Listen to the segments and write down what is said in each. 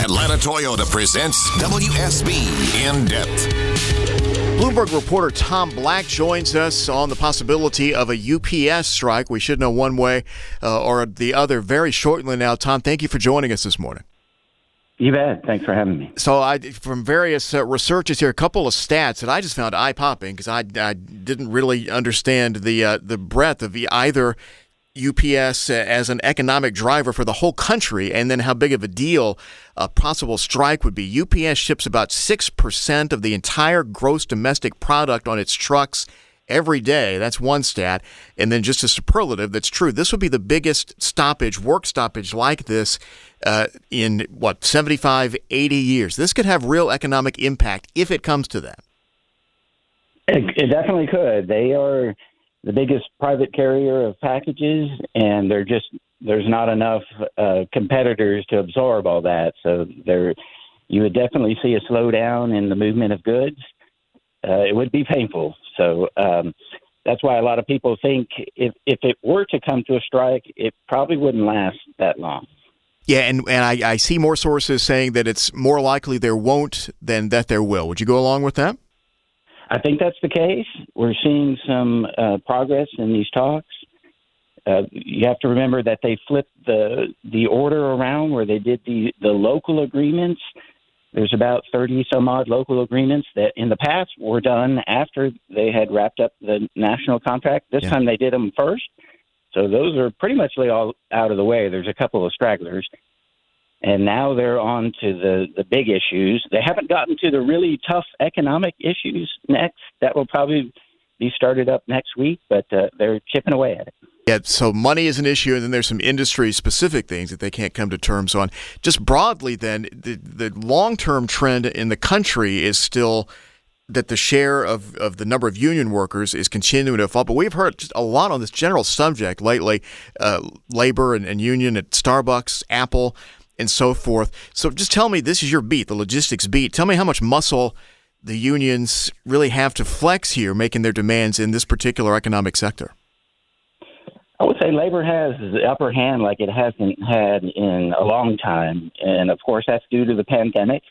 Atlanta Toyota presents WSB In Depth. Bloomberg reporter Tom Black joins us on the possibility of a UPS strike. We should know one way uh, or the other very shortly now. Tom, thank you for joining us this morning. You bet. Thanks for having me. So, I from various uh, researches here, a couple of stats that I just found eye popping because I, I didn't really understand the uh, the breadth of either UPS as an economic driver for the whole country, and then how big of a deal a possible strike would be. UPS ships about 6% of the entire gross domestic product on its trucks every day. That's one stat. And then just a superlative that's true. This would be the biggest stoppage, work stoppage like this uh, in what, 75, 80 years. This could have real economic impact if it comes to that. It, it definitely could. They are the biggest private carrier of packages, and they're just there's not enough uh, competitors to absorb all that. So there, you would definitely see a slowdown in the movement of goods. Uh, it would be painful. So um, that's why a lot of people think if if it were to come to a strike, it probably wouldn't last that long. Yeah, and, and I, I see more sources saying that it's more likely there won't than that there will. Would you go along with that? I think that's the case. We're seeing some uh, progress in these talks. Uh, you have to remember that they flipped the the order around where they did the the local agreements. There's about 30 some odd local agreements that in the past were done after they had wrapped up the national contract. This yeah. time they did them first. So those are pretty much all out of the way. There's a couple of stragglers and now they're on to the the big issues. They haven't gotten to the really tough economic issues next. That will probably be started up next week, but uh, they're chipping away at it. Yeah, so money is an issue, and then there's some industry specific things that they can't come to terms on. Just broadly, then, the, the long term trend in the country is still that the share of, of the number of union workers is continuing to fall. But we've heard a lot on this general subject lately uh, labor and, and union at Starbucks, Apple and so forth. So just tell me, this is your beat, the logistics beat. Tell me how much muscle the unions really have to flex here, making their demands in this particular economic sector. I would say labor has the upper hand like it hasn't had in a long time. And of course, that's due to the pandemic.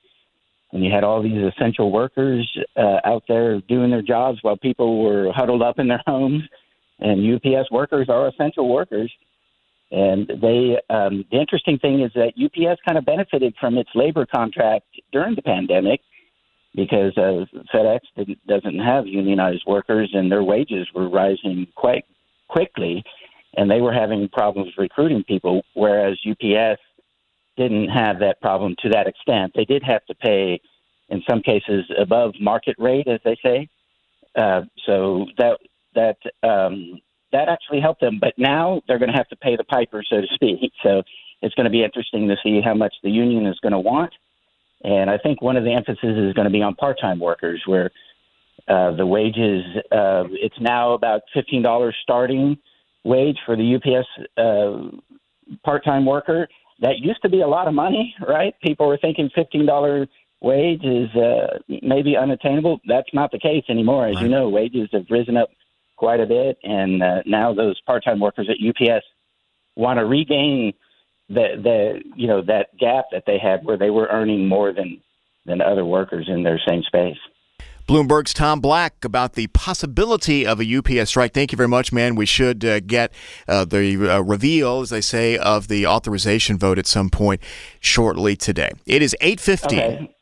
And you had all these essential workers uh, out there doing their jobs while people were huddled up in their homes. And UPS workers are essential workers. And they, um, the interesting thing is that UPS kind of benefited from its labor contract during the pandemic because uh, FedEx doesn't have unionized workers and their wages were rising quite quickly, and they were having problems recruiting people, whereas UPS didn't have that problem to that extent. They did have to pay, in some cases, above market rate, as they say. Uh, so that that um, that actually helped them. But now they're going to have to pay the piper, so to speak. So it's going to be interesting to see how much the union is going to want. And I think one of the emphasis is going to be on part-time workers, where uh, the wages uh, it's now about fifteen dollars starting wage for the UPS uh, part-time worker. That used to be a lot of money, right? People were thinking fifteen dollar wage is uh, maybe unattainable. That's not the case anymore. As right. you know, wages have risen up quite a bit, and uh, now those part-time workers at UPS want to regain the the you know that gap that they had where they were earning more than than other workers in their same space. Bloomberg's Tom Black about the possibility of a UPS strike. Thank you very much, man. We should uh, get uh, the uh, reveal, as they say, of the authorization vote at some point shortly today. It is 8.15. Okay.